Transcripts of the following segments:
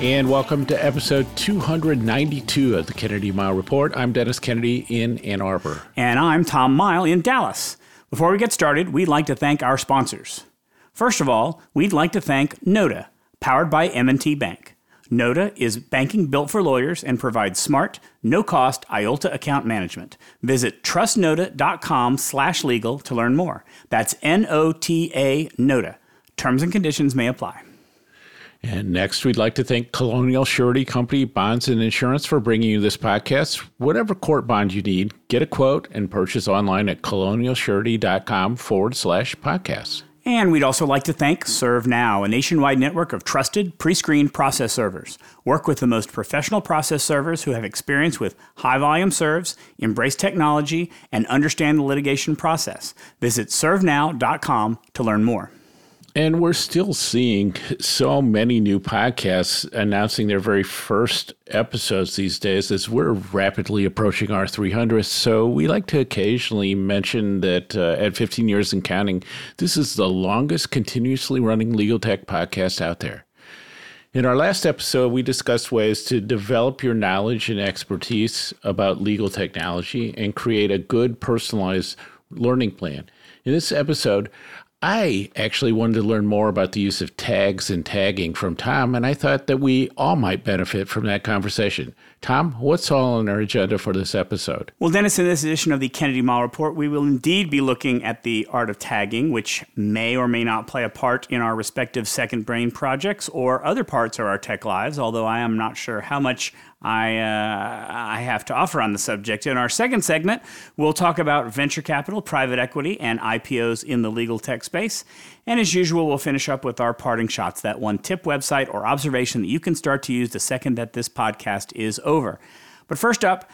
And welcome to episode 292 of the Kennedy Mighell Report. I'm Dennis Kennedy in Ann Arbor. And I'm Tom Mighell in Dallas. Before we get started, we'd like to thank our sponsors. First of all, we'd like to thank Nota, powered by M&T Bank. Nota is banking built for lawyers and provides smart, no-cost IOLTA account management. Visit trustnota.com/legal to learn more. That's N-O-T-A Nota. Terms and conditions may apply. And next, we'd like to thank Colonial Surety Company Bonds and Insurance for bringing you this podcast. Whatever court bond you need, get a quote and purchase online at colonialsurety.com forward slash podcast. And we'd also like to thank ServeNow, a nationwide network of trusted pre screened process servers. Work with the most professional process servers who have experience with high volume serves, embrace technology, and understand the litigation process. Visit servenow.com to learn more. And we're still seeing so many new podcasts announcing their very first episodes these days as we're rapidly approaching our 300th. So we like to occasionally mention that uh, at 15 years and counting, this is the longest continuously running legal tech podcast out there. In our last episode, we discussed ways to develop your knowledge and expertise about legal technology and create a good personalized learning plan. In this episode, I actually wanted to learn more about the use of tags and tagging from Tom, and I thought that we all might benefit from that conversation. Tom, what's all on our agenda for this episode? Well, Dennis, in this edition of the Kennedy Mighell Report, we will indeed be looking at the art of tagging, which may or may not play a part in our respective second brain projects or other parts of our tech lives, although I am not sure how much I, uh, I have to offer on the subject. In our second segment, we'll talk about venture capital, private equity, and IPOs in the legal tech space. And as usual, we'll finish up with our parting shots that one tip, website, or observation that you can start to use the second that this podcast is over. But first up,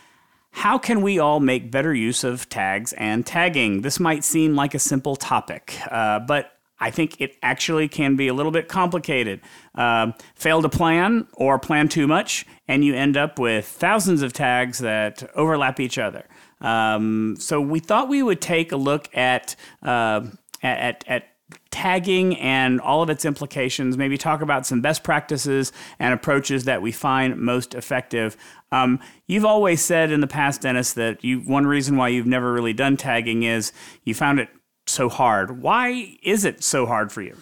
how can we all make better use of tags and tagging? This might seem like a simple topic, uh, but I think it actually can be a little bit complicated. Uh, fail to plan or plan too much, and you end up with thousands of tags that overlap each other. Um, so we thought we would take a look at uh, at, at tagging and all of its implications, maybe talk about some best practices and approaches that we find most effective. Um, you've always said in the past, Dennis, that you one reason why you've never really done tagging is you found it so hard. Why is it so hard for you?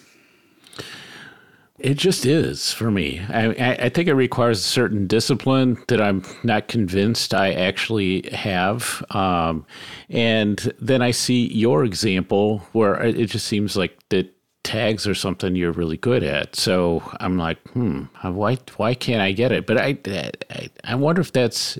It just is for me. I, I, think it requires a certain discipline that I'm not convinced I actually have. Um, and then I see your example where it just seems like that tags are something you're really good at. So I'm like, hmm, why why can't I get it? But I I, I wonder if that's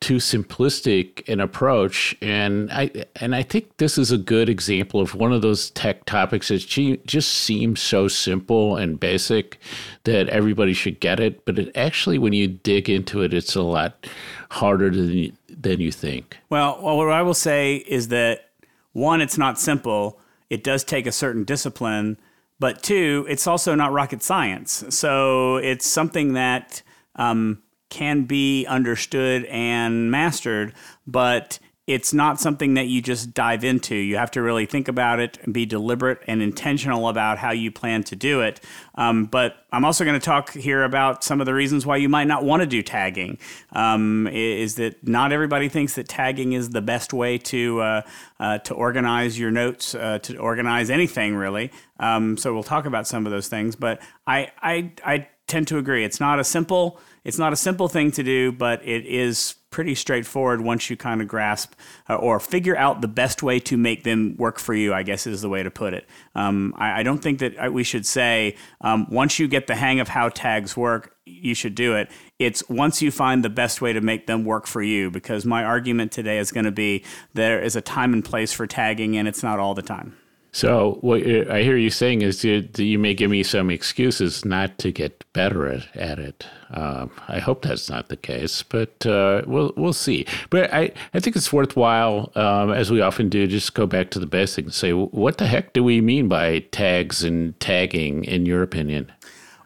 too simplistic an approach. And I and I think this is a good example of one of those tech topics that just seems so simple and basic that everybody should get it. But it actually, when you dig into it, it's a lot harder than than you think. Well, well, what I will say is that one, it's not simple. It does take a certain discipline, but two, it's also not rocket science. So it's something that um, can be understood and mastered, but it's not something that you just dive into. You have to really think about it and be deliberate and intentional about how you plan to do it. Um, but I'm also going to talk here about some of the reasons why you might not want to do tagging. Um, is that not everybody thinks that tagging is the best way to uh, uh, to organize your notes, uh, to organize anything really. Um, so we'll talk about some of those things. But I I, I tend to agree. It's not a simple it's not a simple thing to do, but it is pretty straightforward once you kind of grasp uh, or figure out the best way to make them work for you, I guess is the way to put it. Um, I, I, don't think that we should say um, once you get the hang of how tags work, you should do it. It's once you find the best way to make them work for you, because my argument today is going to be there is a time and place for tagging, and it's not all the time. So what I hear you saying is you, you may give me some excuses not to get better at, at it. Um, I hope that's not the case, but uh, we'll we'll see. But I, I think it's worthwhile, um, as we often do, just go back to the basics and say, what the heck do we mean by tags and tagging, in your opinion?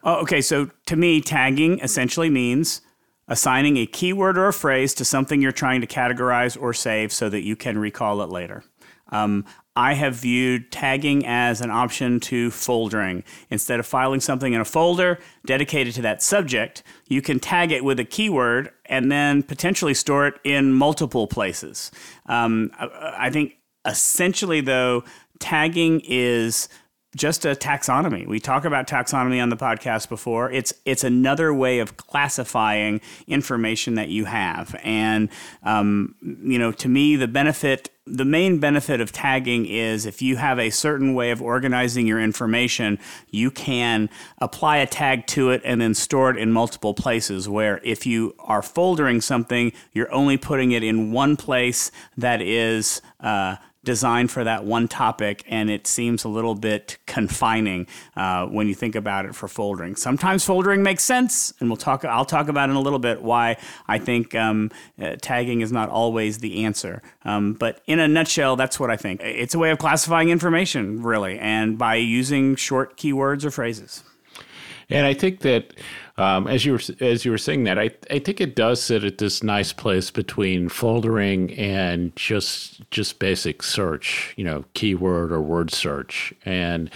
Oh, okay, so to me, tagging essentially means assigning a keyword or a phrase to something you're trying to categorize or save so that you can recall it later. Um, I have viewed tagging as an option to foldering. Instead of filing something in a folder dedicated to that subject, you can tag it with a keyword and then potentially store it in multiple places. Um, I think essentially, though, tagging is just a taxonomy. We talk about taxonomy on the podcast before. It's it's another way of classifying information that you have, and um, you know, to me, the benefit, the main benefit of tagging is if you have a certain way of organizing your information, you can apply a tag to it and then store it in multiple places. Where if you are foldering something, you're only putting it in one place that is. Uh, designed for that one topic, and it seems a little bit confining uh, when you think about it for foldering. Sometimes foldering makes sense, and we'll talk. I'll talk about in a little bit why I think um, uh, tagging is not always the answer. Um, but in a nutshell, that's what I think. It's a way of classifying information, really, and by using short keywords or phrases. And I think that um, as you were as you were saying that, I I think it does sit at this nice place between foldering and just just basic search, you know, keyword or word search, and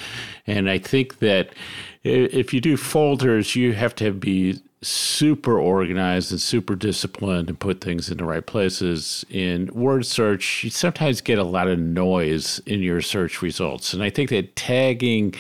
and I think that if you do folders, you have to be super organized and super disciplined and put things in the right places. In word search, you sometimes get a lot of noise in your search results. And I think that tagging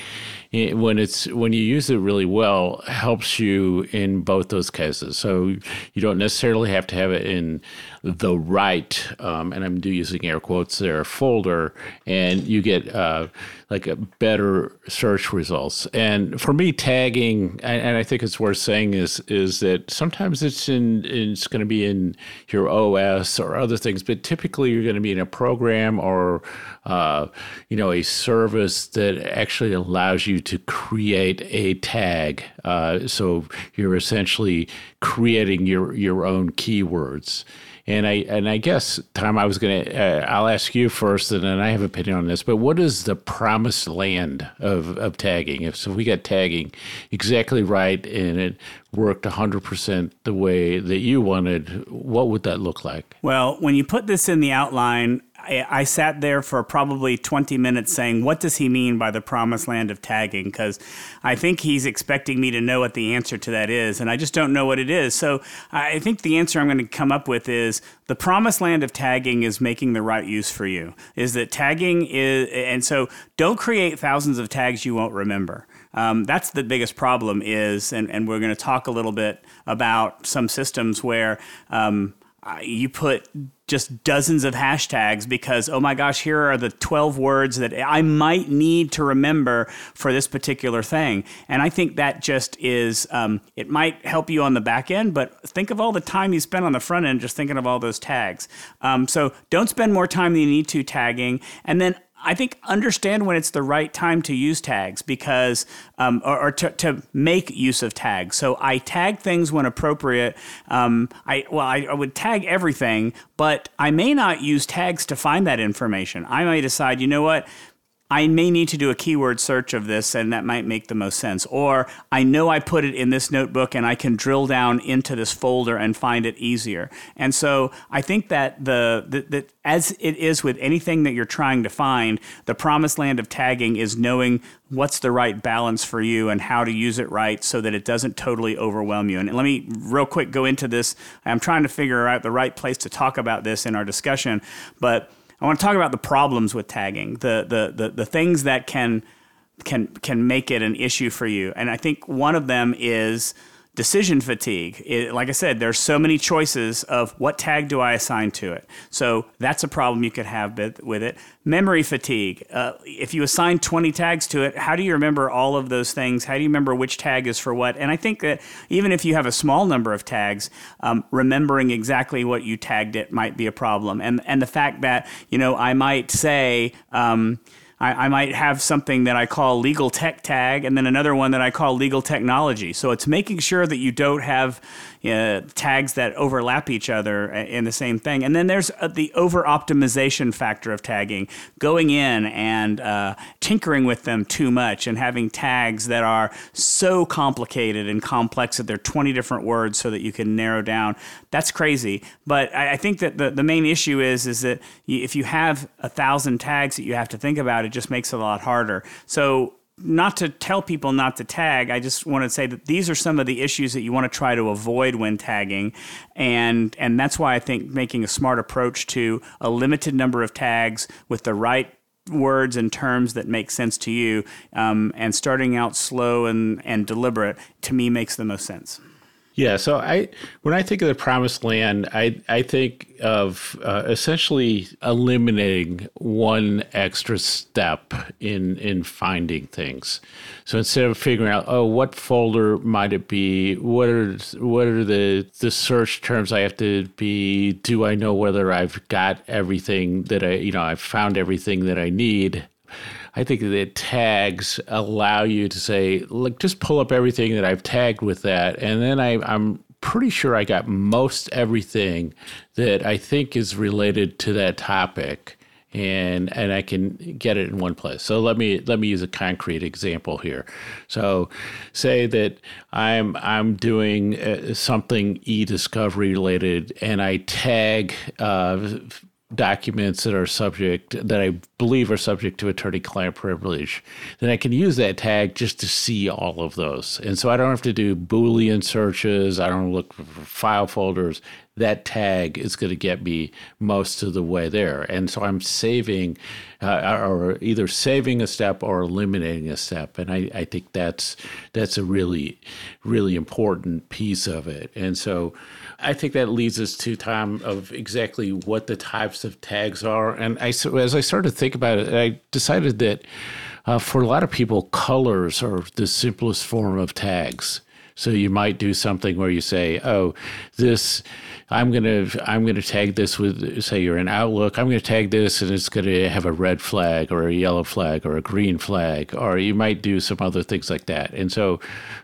eh, when it's when you use it really well helps you in both those cases. So you don't necessarily have to have it in the right, um, and I'm using air quotes there, folder, and you get uh, like a better search results. And for me, tagging, and I think it's worth saying is is that sometimes it's in it's going to be in your OS or other things, but typically you're going to be in a program or uh, you know a service that actually allows you to create a tag. Uh, so you're essentially creating your your own keywords. And I and I guess Tom, I was gonna uh, I'll ask you first, and then I have an opinion on this. But what is the promised land of, of tagging? If so, we got tagging exactly right, and it worked 100% the way that you wanted, what would that look like? Well, when you put this in the outline, I, I, sat there for probably 20 minutes saying, What does he mean by the promised land of tagging? Because I think he's expecting me to know what the answer to that is, and I just don't know what it is. So I think the answer I'm going to come up with is the promised land of tagging is making the right use for you. Is that tagging is, and so don't create thousands of tags you won't remember. Um, that's the biggest problem is, and, and we're going to talk a little bit about some systems where um, you put just dozens of hashtags because oh my gosh here are the 12 words that i might need to remember for this particular thing. And i think that just is um, it might help you on the back end but think of all the time you spend on the front end just thinking of all those tags. Um, so don't spend more time than you need to tagging. And then I think understand when it's the right time to use tags because, um, or, or to, to, make use of tags. So I tag things when appropriate. Um, I well, I, I, would tag everything, but I may not use tags to find that information. I may decide, you know what, I may need to do a keyword search of this, and that might make the most sense. Or I know I put it in this notebook, and I can drill down into this folder and find it easier. And so I think that the, the that as it is with anything that you're trying to find, the promised land of tagging is knowing what's the right balance for you and how to use it right so that it doesn't totally overwhelm you. And let me real quick go into this. I'm trying to figure out the right place to talk about this in our discussion, but I want to talk about the problems with tagging, the the the, the things that can can can make it an issue for you. And I think one of them is decision fatigue. It, like I said, there's so many choices of what tag do I assign to it. So that's a problem you could have with it. Memory fatigue. Uh, if you assign 20 tags to it, how do you remember all of those things? How do you remember which tag is for what? And I think that even if you have a small number of tags, um, remembering exactly what you tagged it might be a problem. And and the fact that you know I might say. Um, I, I, might have something that I call legal tech tag and then another one that I call legal technology. So it's making sure that you don't have tags that overlap each other in the same thing. And then there's uh, the over optimization factor of tagging, going in and uh, tinkering with them too much and having tags that are so complicated and complex that they're 20 different words so that you can narrow down. That's crazy. But I, I think that the, the main issue is, is that if you have a thousand tags that you have to think about, it just makes it a lot harder. So not to tell people not to tag, I just want to say that these are some of the issues that you want to try to avoid when tagging, and and that's why I think making a smart approach to a limited number of tags with the right words and terms that make sense to you, um, and starting out slow and and deliberate to me makes the most sense. Yeah, so I when I think of the promised land, I I think of uh, essentially eliminating one extra step in in finding things. So instead of figuring out, oh, what folder might it be? What are what are the the search terms I have to be? Do I know whether I've got everything that I you know I've found everything that I need? I think that tags allow you to say, look, just pull up everything that I've tagged with that. And then I, I'm pretty sure I got most everything that I think is related to that topic. And, and I can get it in one place. So let me let me use a concrete example here. So, say that I'm I'm doing uh, something e-discovery related, and I tag uh, documents that are subject that I believe are subject to attorney-client privilege, then I can use that tag just to see all of those. And so I don't have to do Boolean searches. I don't look for file folders. That tag is going to get me most of the way there. And so I'm saving, uh, or either saving a step or eliminating a step. And I, I think that's that's a really, really important piece of it. And so I think that leads us to Tom of exactly what the types of tags are. And I, so as I started to think about it, I decided that uh, for a lot of people, colors are the simplest form of tags. So you might do something where you say, "Oh, this I'm gonna I'm gonna tag this with say you're in Outlook. I'm gonna tag this and it's gonna have a red flag or a yellow flag or a green flag, or you might do some other things like that. And so,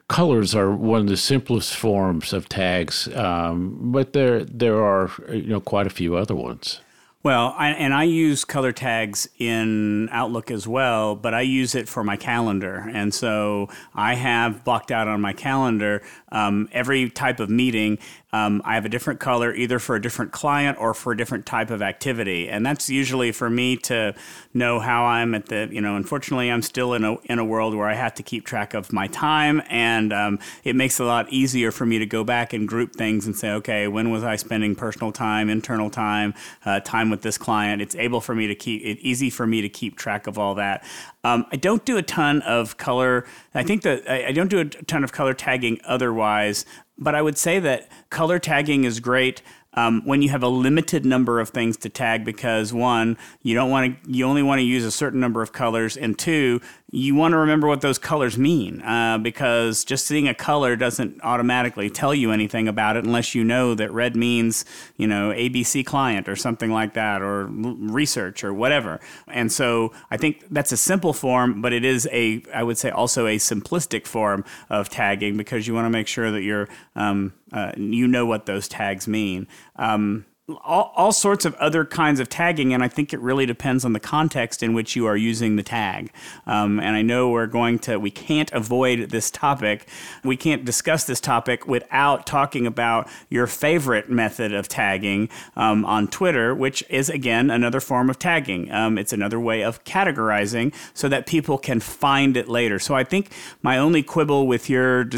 colors are one of the simplest forms of tags, um, but there there are you know quite a few other ones. Well, I, and I use color tags in Outlook as well, but I use it for my calendar. And so I have blocked out on my calendar um, every type of meeting um, I have a different color either for a different client or for a different type of activity. And that's usually for me to know how I'm at the, you know, unfortunately, I'm still in a, in a world where I have to keep track of my time. And um, it makes it a lot easier for me to go back and group things and say, okay, when was I spending personal time, internal time, uh, time with this client? It's able for me to keep it easy for me to keep track of all that. Um, I don't do a ton of color. I think that I, I don't do a ton of color tagging otherwise. But I would say that color tagging is great um, when you have a limited number of things to tag because one, you don't want to, you only want to use a certain number of colors, and two, you want to remember what those colors mean uh, because just seeing a color doesn't automatically tell you anything about it unless you know that red means, you know, ABC client or something like that or research or whatever. And so I think that's a simple form, but it is a, I would say, also a simplistic form of tagging because you want to make sure that you're, um, uh, you know what those tags mean. Um, all, all sorts of other kinds of tagging, and I think it really depends on the context in which you are using the tag. Um, and I know we're going to, we can't avoid this topic. We can't discuss this topic without talking about your favorite method of tagging um, on Twitter, which is again another form of tagging. Um, it's another way of categorizing so that people can find it later. So I think my only quibble with your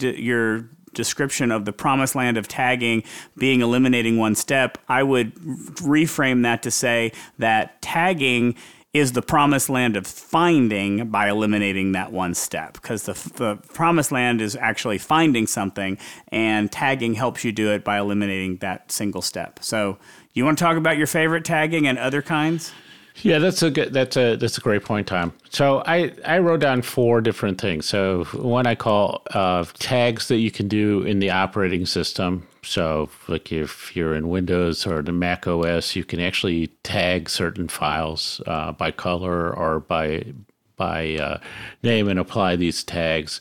your description of the promised land of tagging being eliminating one step, I would reframe that to say that tagging is the promised land of finding by eliminating that one step because the, the promised land is actually finding something and tagging helps you do it by eliminating that single step. So you want to talk about your favorite tagging and other kinds Yeah, that's a good. That's a that's a great point, Tom. So I I wrote down four different things. So one I call uh, tags that you can do in the operating system. So like if you're in Windows or the Mac OS, you can actually tag certain files uh, by color or by by uh, name and apply these tags.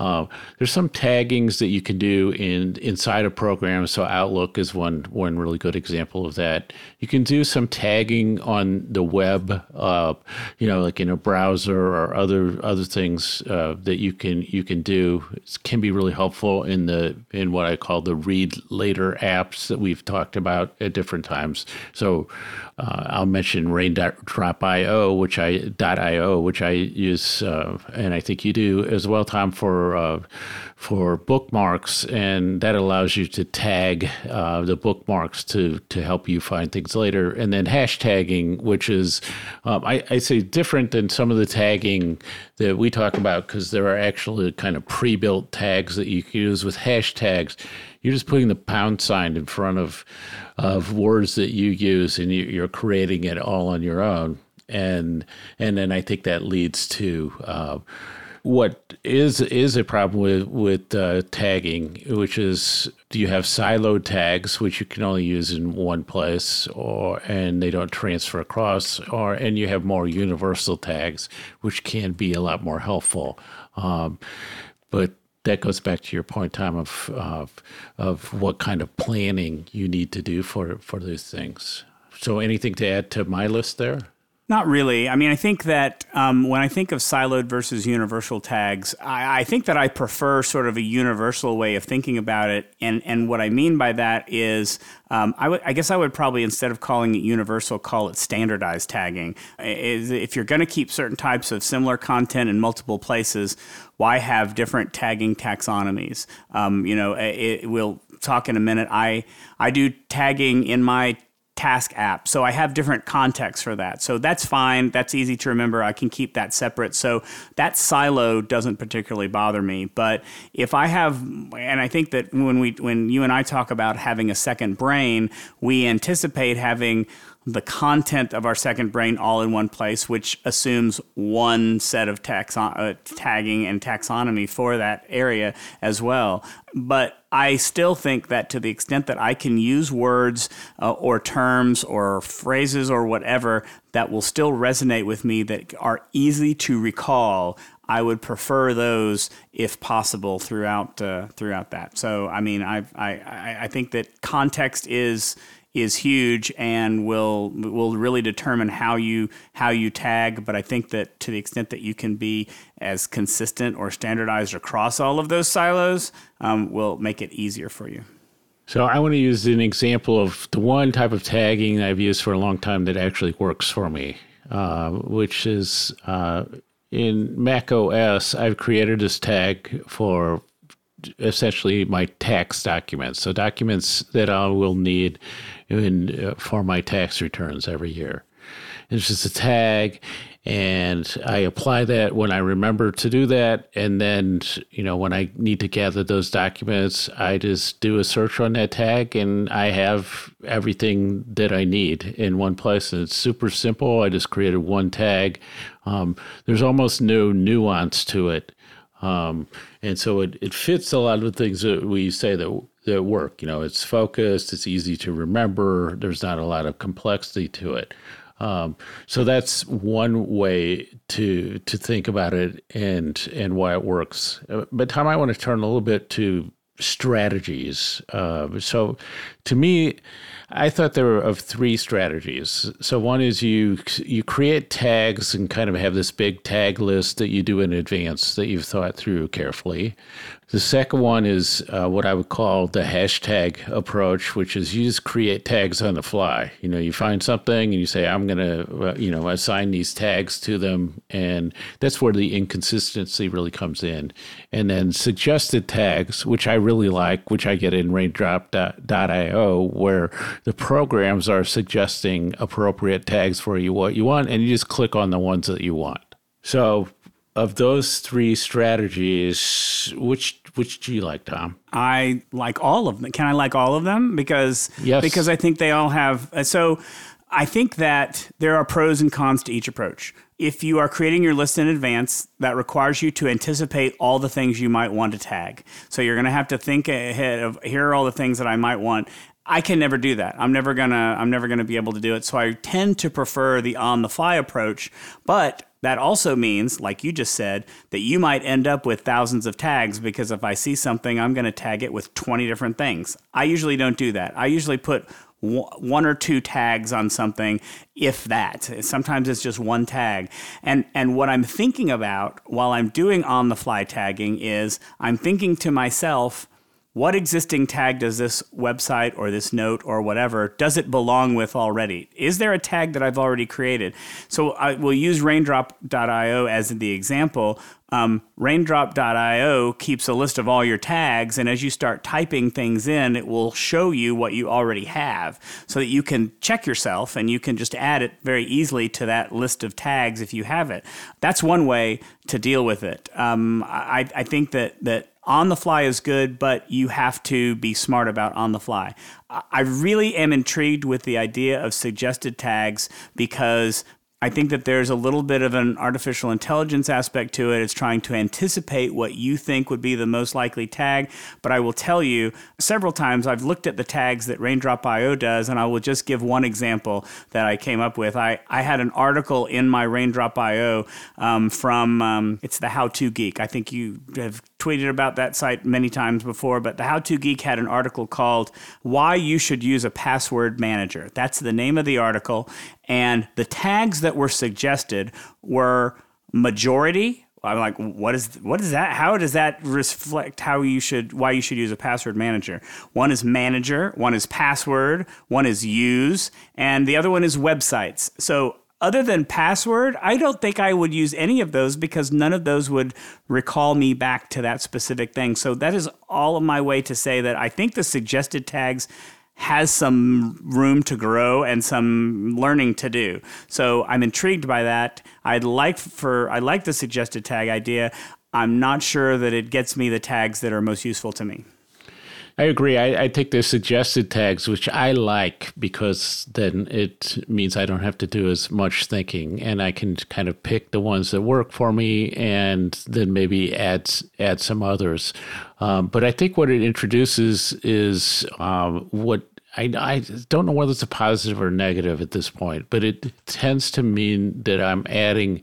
Uh, there's some taggings that you can do in inside a program. So Outlook is one one really good example of that. You can do some tagging on the web, uh, you know, like in a browser or other other things uh, that you can you can do. It can be really helpful in the in what I call the read later apps that we've talked about at different times. So uh, I'll mention Raindrop.io, which I .io, which I use, uh, and I think you do as well, Tom, for uh, for bookmarks, and that allows you to tag uh, the bookmarks to to help you find things later. And then hashtagging, which is um, I, I say different than some of the tagging that we talk about because there are actually kind of pre-built tags that you can use with hashtags. You're just putting the pound sign in front of of words that you use, and you, are creating it all on your own. And and then I think that leads to uh, what is is a problem with with uh, tagging, which is do you have siloed tags which you can only use in one place, or and they don't transfer across, or and you have more universal tags which can be a lot more helpful. Um, but that goes back to your point, Tom, of, of of what kind of planning you need to do for for these things. So, anything to add to my list there? Not really. I mean, I think that um, when I think of siloed versus universal tags, I, I, think that I prefer sort of a universal way of thinking about it. And, and what I mean by that is, um, I, w- I guess I would probably, instead of calling it universal, call it standardized tagging. Is if you're going to keep certain types of similar content in multiple places, why have different tagging taxonomies? Um, you know, it, it, we'll talk in a minute. I, I do tagging in my task app. So I have different contexts for that. So that's fine. That's easy to remember. I can keep that separate. So that silo doesn't particularly bother me. But if I have, and I think that when we, when you and I talk about having a second brain, we anticipate having the content of our second brain all in one place, which assumes one set of uh, tagging and taxonomy for that area as well. But I still think that to the extent that I can use words uh, or terms or phrases or whatever that will still resonate with me that are easy to recall, I would prefer those if possible throughout uh, throughout that. So I mean, I I I think that context is is huge and will will really determine how you how you tag. But I think that to the extent that you can be as consistent or standardized across all of those silos, um, will make it easier for you. So I want to use an example of the one type of tagging I've used for a long time that actually works for me, uh, which is uh, in Mac OS. I've created this tag for essentially my tax documents. So documents that I will need in, uh, for my tax returns every year. It's just a tag, and I apply that when I remember to do that. And then, you know, when I need to gather those documents, I just do a search on that tag, and I have everything that I need in one place. And it's super simple. I just created one tag. Um, there's almost no nuance to it. Um, and so it, it fits a lot of the things that we say that that work. You know, it's focused, it's easy to remember. There's not a lot of complexity to it. Um, so that's one way to to think about it and and why it works. But Tom, I want to turn a little bit to strategies. Uh, so to me, I thought there were of three strategies. So one is you you create tags and kind of have this big tag list that you do in advance that you've thought through carefully. The second one is uh, what I would call the hashtag approach, which is you just create tags on the fly. You know, you find something and you say, I'm going to, uh, you know, assign these tags to them. And that's where the inconsistency really comes in. And then suggested tags, which I really like, which I get in raindrop.io, where the programs are suggesting appropriate tags for you, what you want, and you just click on the ones that you want. So of those three strategies, which which do you like, Tom? I like all of them. Can I like all of them? Because yes. because I think they all have. Uh, so I think that there are pros and cons to each approach. If you are creating your list in advance, that requires you to anticipate all the things you might want to tag. So you're going to have to think ahead of here are all the things that I might want. I can never do that. I'm never gonna I'm never gonna be able to do it. So I tend to prefer the on the fly approach. But that also means, like you just said, that you might end up with thousands of tags because if I see something, I'm going to tag it with 20 different things. I usually don't do that. I usually put one or two tags on something if that sometimes it's just one tag and and what i'm thinking about while i'm doing on the fly tagging is i'm thinking to myself what existing tag does this website or this note or whatever does it belong with already is there a tag that i've already created so i will use raindrop.io as the example um, raindrop.io keeps a list of all your tags, and as you start typing things in, it will show you what you already have so that you can check yourself and you can just add it very easily to that list of tags if you have it. That's one way to deal with it. Um, I, I think that, that on the fly is good, but you have to be smart about on the fly. I really am intrigued with the idea of suggested tags because I think that there's a little bit of an artificial intelligence aspect to it. It's trying to anticipate what you think would be the most likely tag. But I will tell you, several times I've looked at the tags that Raindrop.io does, and I will just give one example that I came up with. I, I had an article in my Raindrop.io um, from, um, it's the How To Geek. I think you have tweeted about that site many times before, but the How To Geek had an article called Why You Should Use a Password Manager. That's the name of the article. And the tags that were suggested were majority. I'm like, what is what is that? How does that reflect how you should why you should use a password manager? One is manager, one is password, one is use, and the other one is websites. So other than password, I don't think I would use any of those because none of those would recall me back to that specific thing. So that is all of my way to say that I think the suggested tags has some room to grow and some learning to do. So I'm intrigued by that. I'd like for I like the suggested tag idea. I'm not sure that it gets me the tags that are most useful to me. I agree. I, I take the suggested tags, which I like because then it means I don't have to do as much thinking, and I can kind of pick the ones that work for me, and then maybe add add some others. Um, but I think what it introduces is um, what I, I don't know whether it's a positive or negative at this point, but it tends to mean that I'm adding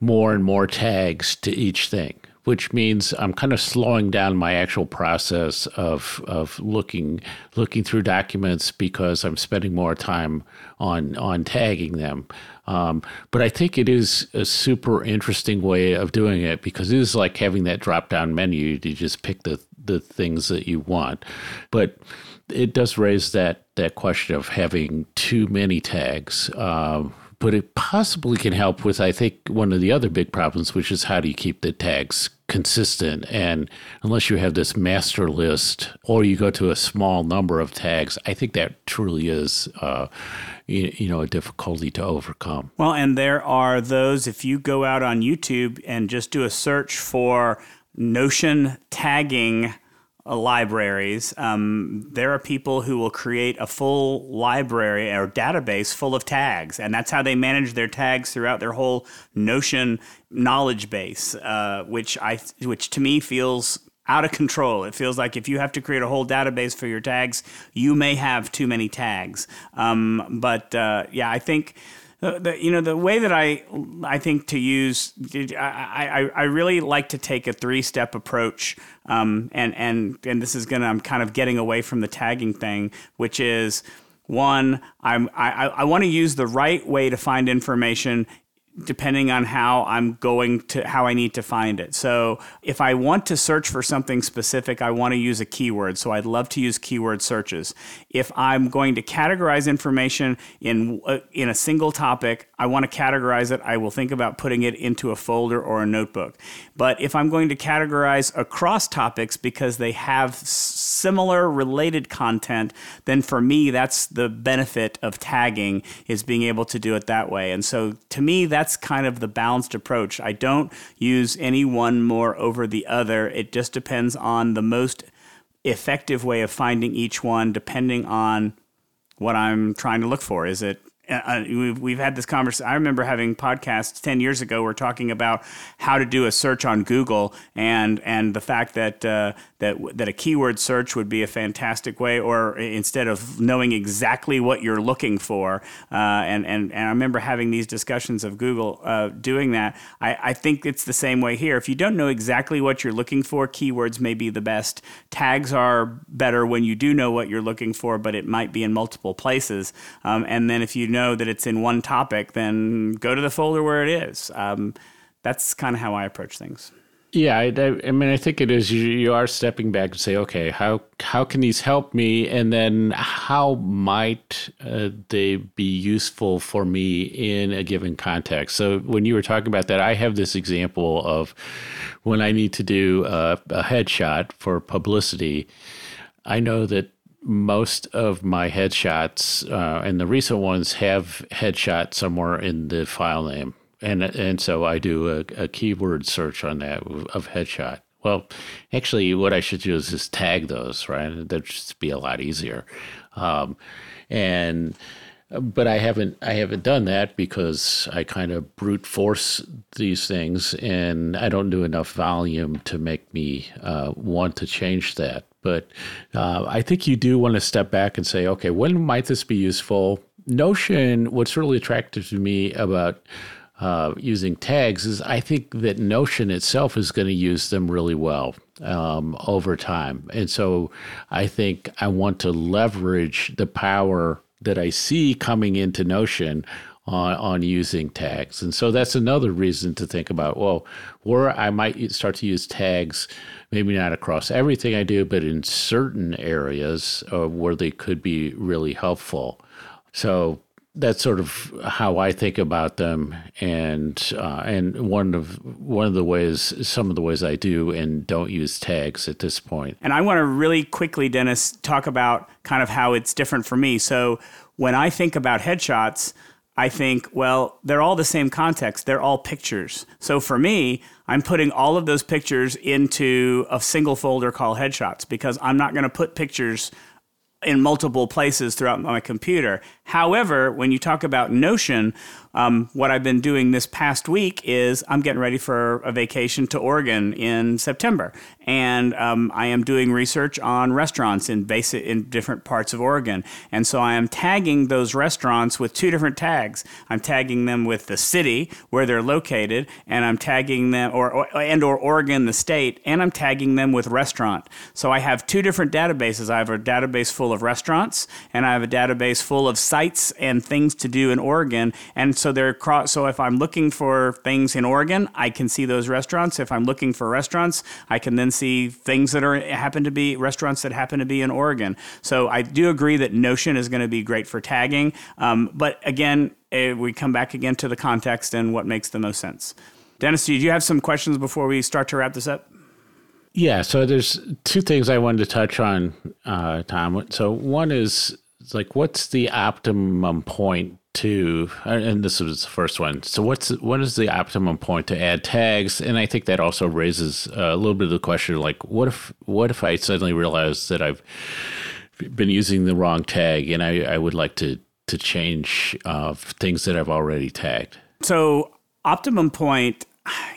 more and more tags to each thing, which means I'm kind of slowing down my actual process of of looking looking through documents because I'm spending more time on on tagging them. Um, but I think it is a super interesting way of doing it because it is like having that drop down menu to just pick the the things that you want. But it does raise that that question of having too many tags. Um, but it possibly can help with, I think, one of the other big problems, which is how do you keep the tags consistent? And unless you have this master list or you go to a small number of tags, I think that truly is, uh, you, you know, a difficulty to overcome. Well, and there are those, if you go out on YouTube and just do a search for Notion tagging uh, libraries, um, there are people who will create a full library or database full of tags, and that's how they manage their tags throughout their whole Notion knowledge base, uh, which I, which to me feels out of control. It feels like if you have to create a whole database for your tags, you may have too many tags. Um, but uh, yeah, I think the, the, you know the way that I I think to use I, I, I really like to take a three step approach um, and and and this is gonna I'm kind of getting away from the tagging thing which is one I'm I, I want to use the right way to find information depending on how I'm going to how I need to find it. So if I want to search for something specific, I want to use a keyword. So I'd love to use keyword searches. If I'm going to categorize information in uh, in a single topic, I want to categorize it. I will think about putting it into a folder or a notebook. But if I'm going to categorize across topics because they have similar related content, then for me that's the benefit of tagging is being able to do it that way. And so to me that's kind of the balanced approach. I don't use any one more over the other. It just depends on the most effective way of finding each one, depending on what I'm trying to look for. Is it uh, we've, we've had this conversation. I remember having podcasts 10 years ago. We're talking about how to do a search on Google and, and the fact that, uh, that, that a keyword search would be a fantastic way, or instead of knowing exactly what you're looking for. Uh, and, and, and I remember having these discussions of Google uh, doing that. I, I think it's the same way here. If you don't know exactly what you're looking for, keywords may be the best. Tags are better when you do know what you're looking for, but it might be in multiple places. Um, and then if you know that it's in one topic, then go to the folder where it is. Um, that's kind of how I approach things. Yeah, I, I, mean, I think it is. You, you are stepping back and say, okay, how how can these help me, and then how might uh, they be useful for me in a given context? So when you were talking about that, I have this example of when I need to do a, a headshot for publicity. I know that most of my headshots uh, and the recent ones have headshot somewhere in the file name and and so I do a, a keyword search on that of headshot. Well, actually, what I should do is just tag those, right? That'd just be a lot easier. Um, and but I haven't I haven't done that because I kind of brute force these things, and I don't do enough volume to make me uh, want to change that. But uh, I think you do want to step back and say, okay, when might this be useful? Notion. What's really attractive to me about uh, using tags is I think that Notion itself is going to use them really well um, over time. And so I think I want to leverage the power that I see coming into Notion on, on using tags. And so that's another reason to think about, well, where I might start to use tags, maybe not across everything I do, but in certain areas uh, where they could be really helpful. So that's sort of how I think about them, and uh, and one of one of the ways, some of the ways I do and don't use tags at this point. And I want to really quickly, Dennis, talk about kind of how it's different for me. So when I think about headshots, I think, well, they're all the same context. They're all pictures. So for me, I'm putting all of those pictures into a single folder called headshots because I'm not going to put pictures in multiple places throughout my computer. However, when you talk about Notion, um, what I've been doing this past week is I'm getting ready for a vacation to Oregon in September, and um, I am doing research on restaurants in basic in different parts of Oregon, and so I am tagging those restaurants with two different tags. I'm tagging them with the city where they're located, and I'm tagging them or, or and or Oregon the state, and I'm tagging them with restaurant. So I have two different databases. I have a database full of restaurants, and I have a database full of sites and things to do in Oregon, and so they're cross. So if I'm looking for things in Oregon, I can see those restaurants. If I'm looking for restaurants, I can then see things that are happen to be restaurants that happen to be in Oregon. So I do agree that Notion is going to be great for tagging. Um, but again, eh, we come back again to the context and what makes the most sense. Dennis, do you have some questions before we start to wrap this up? Yeah, so there's two things I wanted to touch on, uh, Tom. So one is like, what's the optimum point to and this was the first one. So what's what is the optimum point to add tags? And i think that also raises a little bit of the question like what if what if i suddenly realize that i've been using the wrong tag and i, I would like to to change uh, things that i've already tagged? So optimum point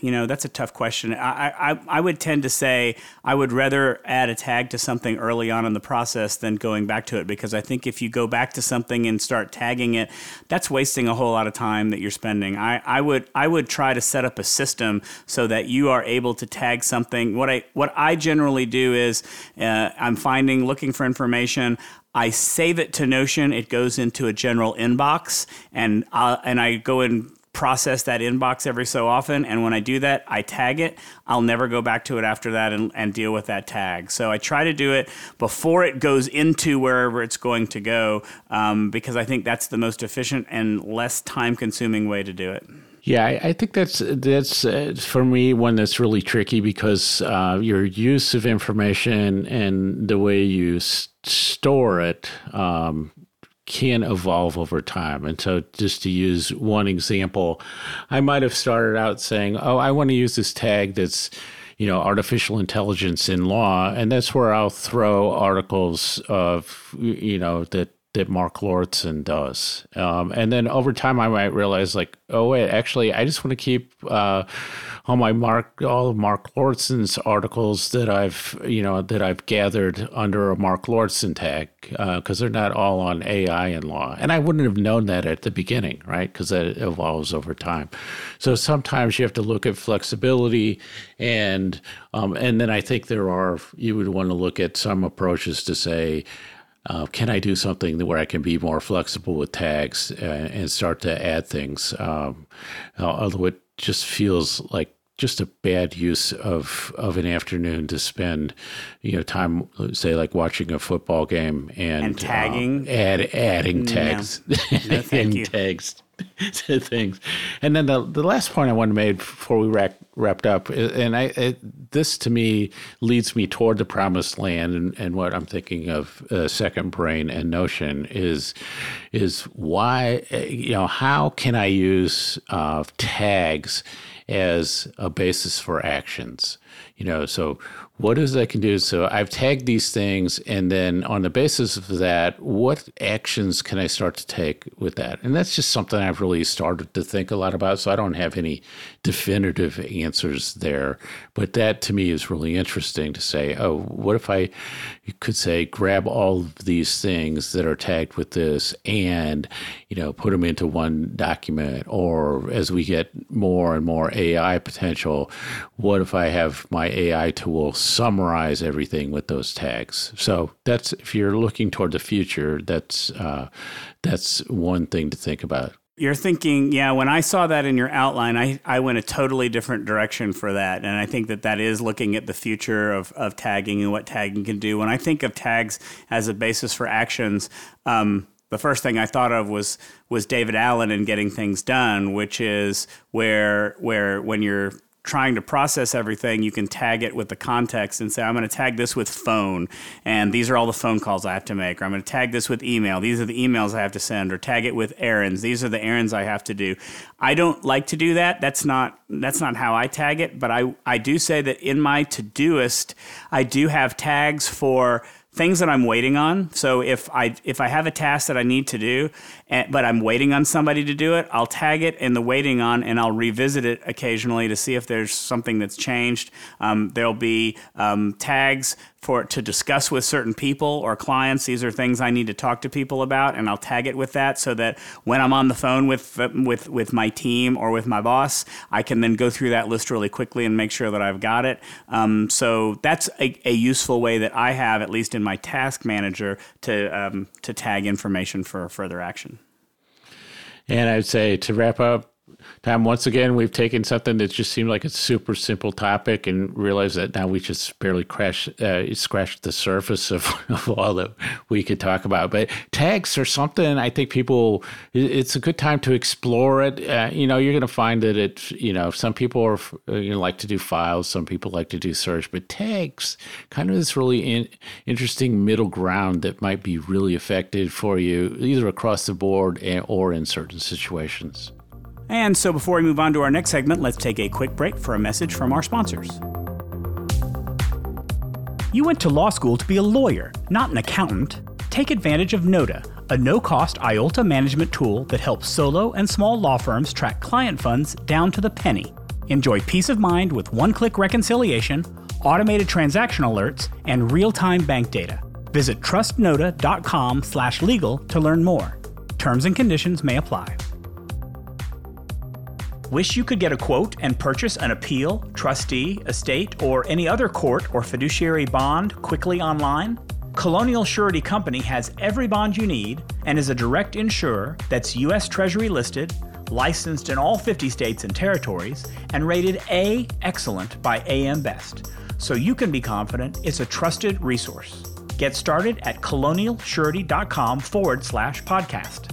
you know, that's a tough question. I, I, I would tend to say I would rather add a tag to something early on in the process than going back to it because I think if you go back to something and start tagging it, that's wasting a whole lot of time that you're spending. I, I would I would try to set up a system so that you are able to tag something. What I what I generally do is uh, I'm finding looking for information. I save it to Notion. It goes into a general inbox, and i and I go and process that inbox every so often. And when I do that, I tag it. I'll never go back to it after that and, and deal with that tag. So I try to do it before it goes into wherever it's going to go um, because I think that's the most efficient and less time consuming way to do it. Yeah, I, I think that's that's uh, for me one that's really tricky because uh, your use of information and the way you s- store it um, can evolve over time. And so, just to use one example, I might have started out saying, Oh, I want to use this tag that's, you know, artificial intelligence in law. And that's where I'll throw articles of, you know, that that Mark Lauritsen does. Um, and then over time, I might realize, like, oh wait, actually, I just want to keep uh, all my Mark, all of Mark Lauritsen's articles that I've, you know, that I've gathered under a Mark Lauritsen tag because uh, they're not all on AI and law. And I wouldn't have known that at the beginning, right? Because that evolves over time. So sometimes you have to look at flexibility, and um, and then I think there are you would want to look at some approaches to say uh, can I do something where I can be more flexible with tags and, and start to add things? Um, although it just feels like just a bad use of of an afternoon to spend, you know, time say like watching a football game and, and tagging, um, add adding tags, no. No, and tags things. And then the the last point I wanted to make before we wrap, wrapped up, and I it, this to me leads me toward the promised land, and, and what I'm thinking of uh, Second Brain and Notion is is why you know how can I use uh, tags as a basis for actions you know so what is I can do? So I've tagged these things, and then on the basis of that, what actions can I start to take with that? And that's just something I've really started to think a lot about. So I don't have any definitive answers there, but that to me is really interesting to say, oh, what if I could say grab all of these things that are tagged with this and you know put them into one document, or as we get more and more AI potential, what if I have my AI tool summarize everything with those tags. So that's if you're looking toward the future, that's uh, that's one thing to think about. You're thinking, yeah, when I saw that in your outline, I, I went a totally different direction for that. And I think that that is looking at the future of, of tagging and what tagging can do. When I think of tags as a basis for actions, um, the first thing I thought of was was David Allen and getting things done, which is where where when you're trying to process everything, you can tag it with the context and say, I'm going to tag this with phone, and these are all the phone calls I have to make, or I'm going to tag this with email. These are the emails I have to send, or tag it with errands. These are the errands I have to do. I don't like to do that. That's not that's not how I tag it, but I I do say that in my Todoist, I do have tags for things that I'm waiting on. So if I if I have a task that I need to do, and, but I'm waiting on somebody to do it, I'll tag it in the waiting on, and I'll revisit it occasionally to see if there's something that's changed. Um, there'll be um, tags for to discuss with certain people or clients. These are things I need to talk to people about, and I'll tag it with that so that when I'm on the phone with with with my team or with my boss, I can then go through that list really quickly and make sure that I've got it. Um, so that's a, a, useful way that I have, at least in my task manager, to um, to tag information for further action. And I'd say to wrap up, Tom, once again, we've taken something that just seemed like a super simple topic and realized that now we just barely crash, uh, scratched the surface of, of all that we could talk about. But tags are something I think people, it's a good time to explore it. Uh, you know, you're going to find that it, you know, some people are, uh, you know, like to do files, some people like to do search, but tags kind of this really in, interesting middle ground that might be really effective for you, either across the board or in certain situations. And so before we move on to our next segment, let's take a quick break for a message from our sponsors. You went to law school to be a lawyer, not an accountant. Take advantage of Nota, a no cost IOLTA management tool that helps solo and small law firms track client funds down to the penny. Enjoy peace of mind with one click reconciliation, automated transaction alerts, and real time bank data. Visit trustnota.com slash legal to learn more. Terms and conditions may apply. Wish you could get a quote and purchase an appeal, trustee, estate, or any other court or fiduciary bond quickly online? Colonial Surety Company has every bond you need and is a direct insurer that's U.S. Treasury listed, licensed in all 50 states and territories, and rated A excellent by AM Best. So you can be confident it's a trusted resource. Get started at colonialsurety.com forward slash podcast.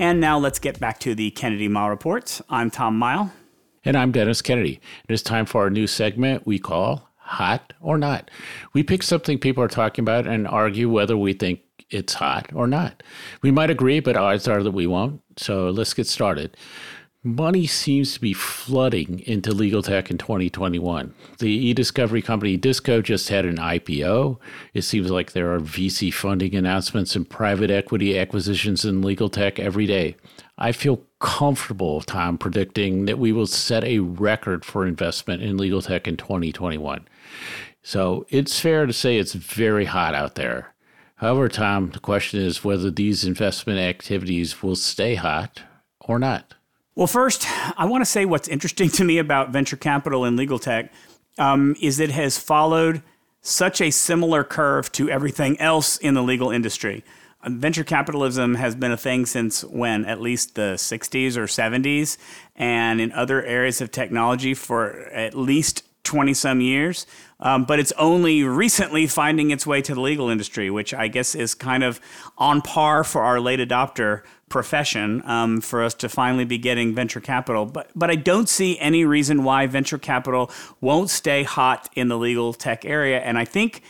And now let's get back to the Kennedy Mighell Report. I'm Tom Mighell. And I'm Dennis Kennedy. It is time for our new segment we call Hot or Not. We pick something people are talking about and argue whether we think it's hot or not. We might agree, but odds are that we won't. So let's get started money seems to be flooding into legal tech in 2021. The e-discovery company Disco just had an IPO. It seems like there are VC funding announcements and private equity acquisitions in legal tech every day. I feel comfortable, Tom, predicting that we will set a record for investment in legal tech in 2021. So it's fair to say it's very hot out there. However, Tom, the question is whether these investment activities will stay hot or not. Well, first, I want to say what's interesting to me about venture capital and legal tech um, is it has followed such a similar curve to everything else in the legal industry. Venture capitalism has been a thing since when? At least the 60s or 70s, and in other areas of technology for at least 20 some years. Um, but it's only recently finding its way to the legal industry, which I guess is kind of on par for our late adopter profession um, for us to finally be getting venture capital. But but I don't see any reason why venture capital won't stay hot in the legal tech area. And I think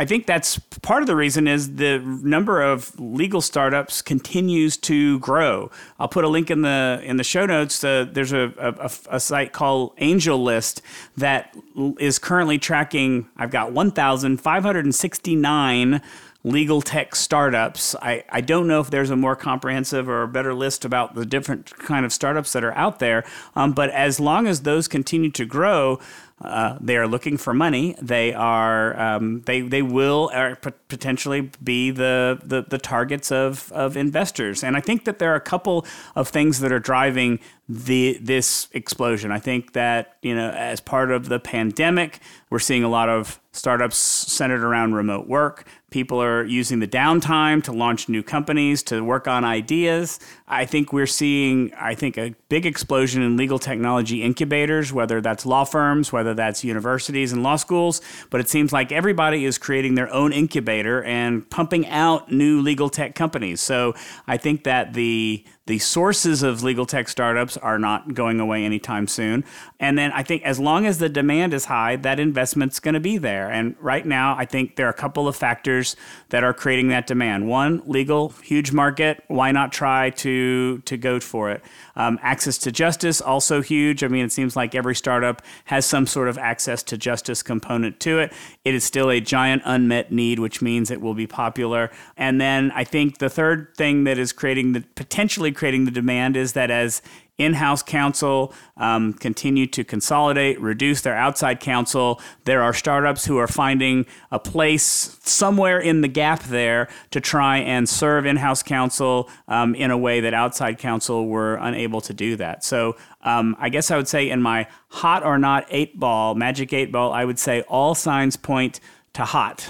I think that's part of the reason is the number of legal startups continues to grow. I'll put a link in the in the show notes. Uh, there's a, a, a, site called AngelList that is currently tracking. I've got 1,569 legal tech startups. I, I don't know if there's a more comprehensive or a better list about the different kind of startups that are out there. Um, but as long as those continue to grow, uh, they are looking for money. They are um, they they will uh, potentially be the, the the targets of of investors. And I think that there are a couple of things that are driving the this explosion. I think that you know as part of the pandemic, we're seeing a lot of startups centered around remote work. People are using the downtime to launch new companies, to work on ideas. I think we're seeing, I think, a big explosion in legal technology incubators, whether that's law firms, whether that's universities and law schools. But it seems like everybody is creating their own incubator and pumping out new legal tech companies. So I think that the the sources of legal tech startups are not going away anytime soon. And then I think as long as the demand is high, that investment's going to be there. And right now, I think there are a couple of factors that are creating that demand. One, legal, huge market. Why not try to to go for it? Um, access to justice, also huge. I mean, it seems like every startup has some sort of access to justice component to it. It is still a giant unmet need, which means it will be popular. And then I think the third thing that is creating the potentially creating the demand is that as in house counsel um, continue to consolidate, reduce their outside counsel. There are startups who are finding a place somewhere in the gap there to try and serve in house counsel um, in a way that outside counsel were unable to do that. So um, I guess I would say in my hot or not eight ball, magic eight ball, I would say all signs point to hot.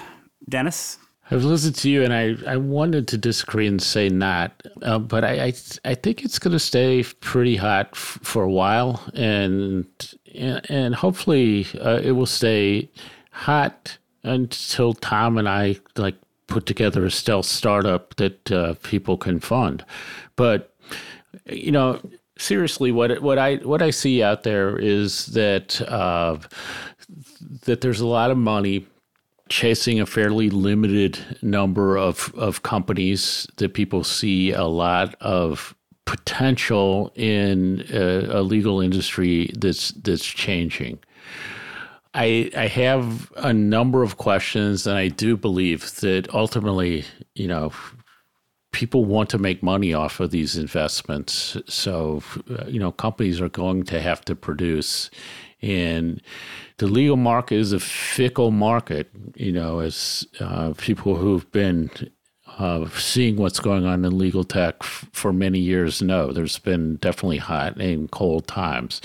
Dennis? I've listened to you, and I, I wanted to disagree and say not, uh, but I, I, I think it's going to stay pretty hot f- for a while, and and hopefully uh, it will stay hot until Tom and I like put together a stealth startup that uh, people can fund. But you know, seriously, what what I what I see out there is that uh, that there's a lot of money chasing a fairly limited number of, of companies that people see a lot of potential in a, a legal industry that's that's changing. I I have a number of questions, and I do believe that ultimately, you know, people want to make money off of these investments. So, uh, you know, companies are going to have to produce, and the legal market is a fickle market, you know, as uh, people who've been uh, seeing what's going on in legal tech f- for many years know. There's been definitely hot and cold times.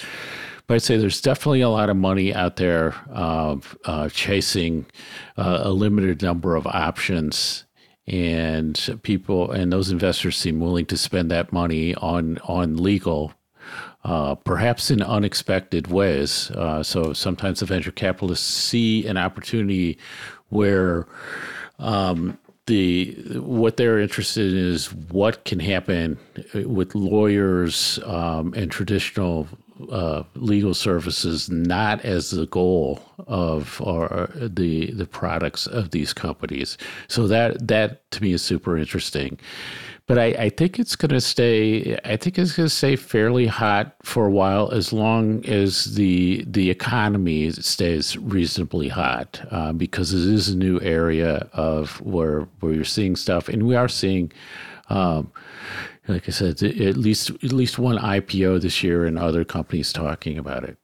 But I'd say there's definitely a lot of money out there uh, uh chasing uh, a limited number of options. And people and those investors seem willing to spend that money on on legal uh, perhaps in unexpected ways. Uh, so sometimes the venture capitalists see an opportunity where um, the what they're interested in is what can happen with lawyers um, and traditional uh, legal services not as the goal of or the the products of these companies. So that that to me is super interesting but I, I think it's going to stay. I think it's going to stay fairly hot for a while, as long as the the economy stays reasonably hot, uh, because it is a new area of where where you're seeing stuff, and we are seeing. Um, like I said, at least at least one IPO this year, and other companies talking about it.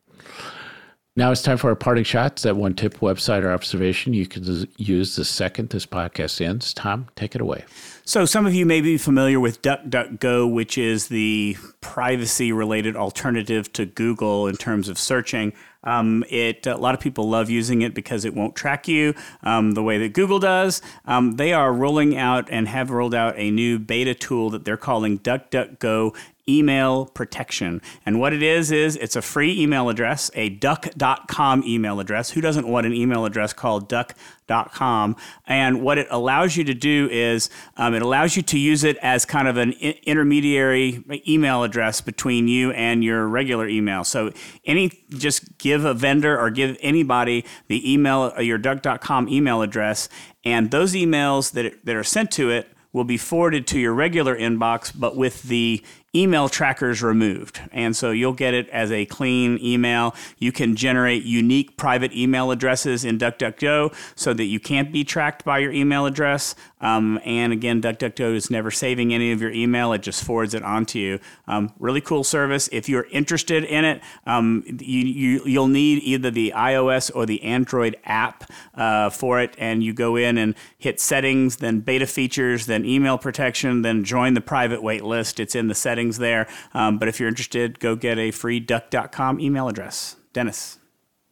Now it's time for our parting shots. That one tip, website, or observation you can use the second this podcast ends. Tom, take it away. So, some of you may be familiar with DuckDuckGo, which is the privacy related alternative to Google in terms of searching. Um, it a lot of people love using it because it won't track you um, the way that Google does. Um, they are rolling out and have rolled out a new beta tool that they're calling DuckDuckGo email protection. And what it is, is it's a free email address, a duck.com email address. Who doesn't want an email address called duck.com? And what it allows you to do is um, it allows you to use it as kind of an intermediary email address between you and your regular email. So any just give a vendor or give anybody the email, your duck.com email address, and those emails that, that are sent to it will be forwarded to your regular inbox, but with the email trackers removed. And so you'll get it as a clean email. You can generate unique private email addresses in DuckDuckGo so that you can't be tracked by your email address. Um, and again, DuckDuckGo is never saving any of your email, it just forwards it on to you. Um, really cool service. If you're interested in it, um, you, you, will need either the iOS or the Android app uh, for it. And you go in and hit settings, then beta features, then email protection, then join the private wait list. It's in the settings settings there. Um, but if you're interested, go get a free duck.com email address. Dennis.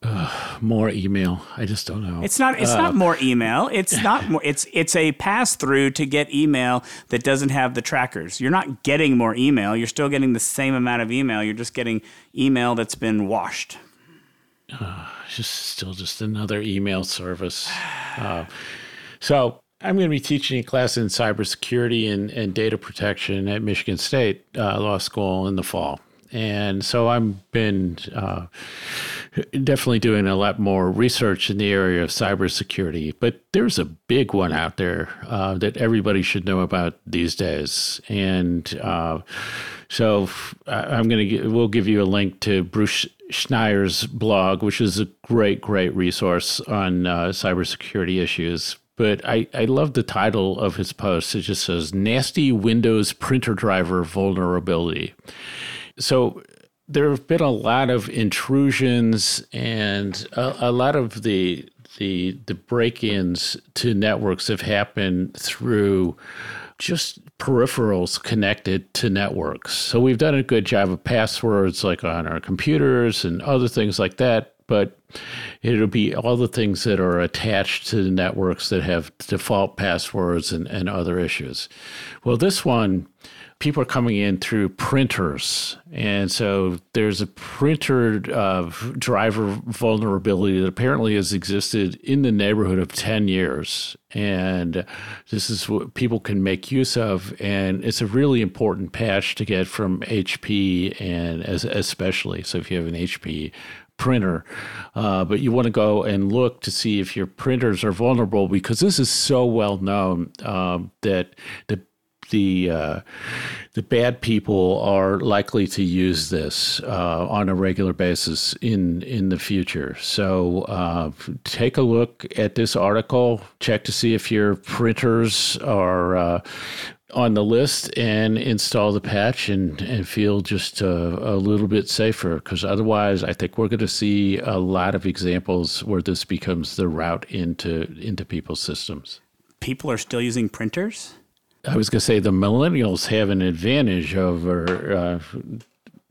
Uh, more email. I just don't know. It's not. It's uh, not more email. It's not more. It's it's a pass through to get email that doesn't have the trackers. You're not getting more email. You're still getting the same amount of email. You're just getting email that's been washed. Uh, just still just another email service. Uh, so I'm going to be teaching a class in cybersecurity and, and data protection at Michigan State uh, Law School in the fall. And so I've been uh, definitely doing a lot more research in the area of cybersecurity. But there's a big one out there uh, that everybody should know about these days. And uh, so I'm going to we'll give you a link to Bruce Schneier's blog, which is a great, great resource on uh, cybersecurity issues but I, I love the title of his post. It just says Nasty Windows Printer Driver Vulnerability. So there have been a lot of intrusions and a, a lot of the the the break-ins to networks have happened through just peripherals connected to networks. So we've done a good job of passwords like on our computers and other things like that but it'll be all the things that are attached to the networks that have default passwords and, and other issues. Well, this one, people are coming in through printers. And so there's a printer uh, driver vulnerability that apparently has existed in the neighborhood of 10 years. And this is what people can make use of. And it's a really important patch to get from HP and as, especially. So if you have an HP printer, uh, but you want to go and look to see if your printers are vulnerable because this is so well known um, that the the uh, the bad people are likely to use this uh, on a regular basis in in the future. So uh, take a look at this article. Check to see if your printers are uh, on the list and install the patch and, and feel just a, a little bit safer because otherwise I think we're going to see a lot of examples where this becomes the route into into people's systems. People are still using printers? I was going to say the millennials have an advantage over uh,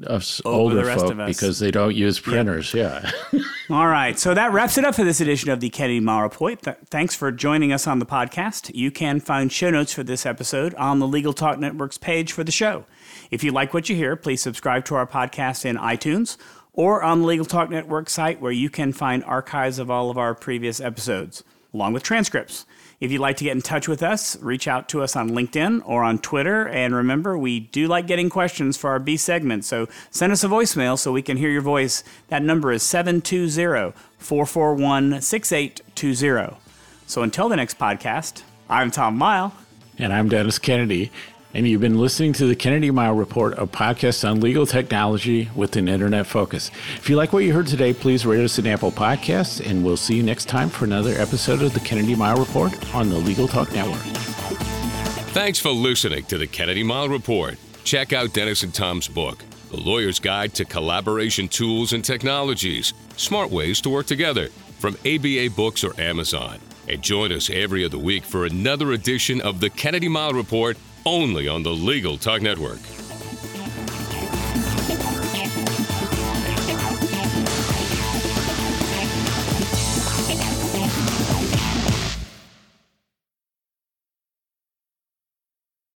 us older folk because they don't use printers. Yeah. yeah. All right. So that wraps it up for this edition of the Kennedy Mighell's Report. Th- thanks for joining us on the podcast. You can find show notes for this episode on the Legal Talk Network's page for the show. If you like what you hear, please subscribe to our podcast in iTunes or on the Legal Talk Network site where you can find archives of all of our previous episodes, along with transcripts. If you'd like to get in touch with us, reach out to us on LinkedIn or on Twitter. And remember, we do like getting questions for our B segment. So send us a voicemail so we can hear your voice. That number is 720 441 6820. So until the next podcast, I'm Tom Miles. And I'm Dennis Kennedy and you've been listening to the Kennedy Mighell Report, a podcast on legal technology with an internet focus. If you like what you heard today, please rate us an Apple Podcasts, and we'll see you next time for another episode of the Kennedy Mighell Report on the Legal Talk Network. Thanks for listening to the Kennedy Mighell Report. Check out Dennis and Tom's book, The Lawyer's Guide to Collaboration Tools and Technologies Smart Ways to Work Together, from ABA Books or Amazon. And join us every other week for another edition of the Kennedy Mighell Report only on the Legal Talk Network.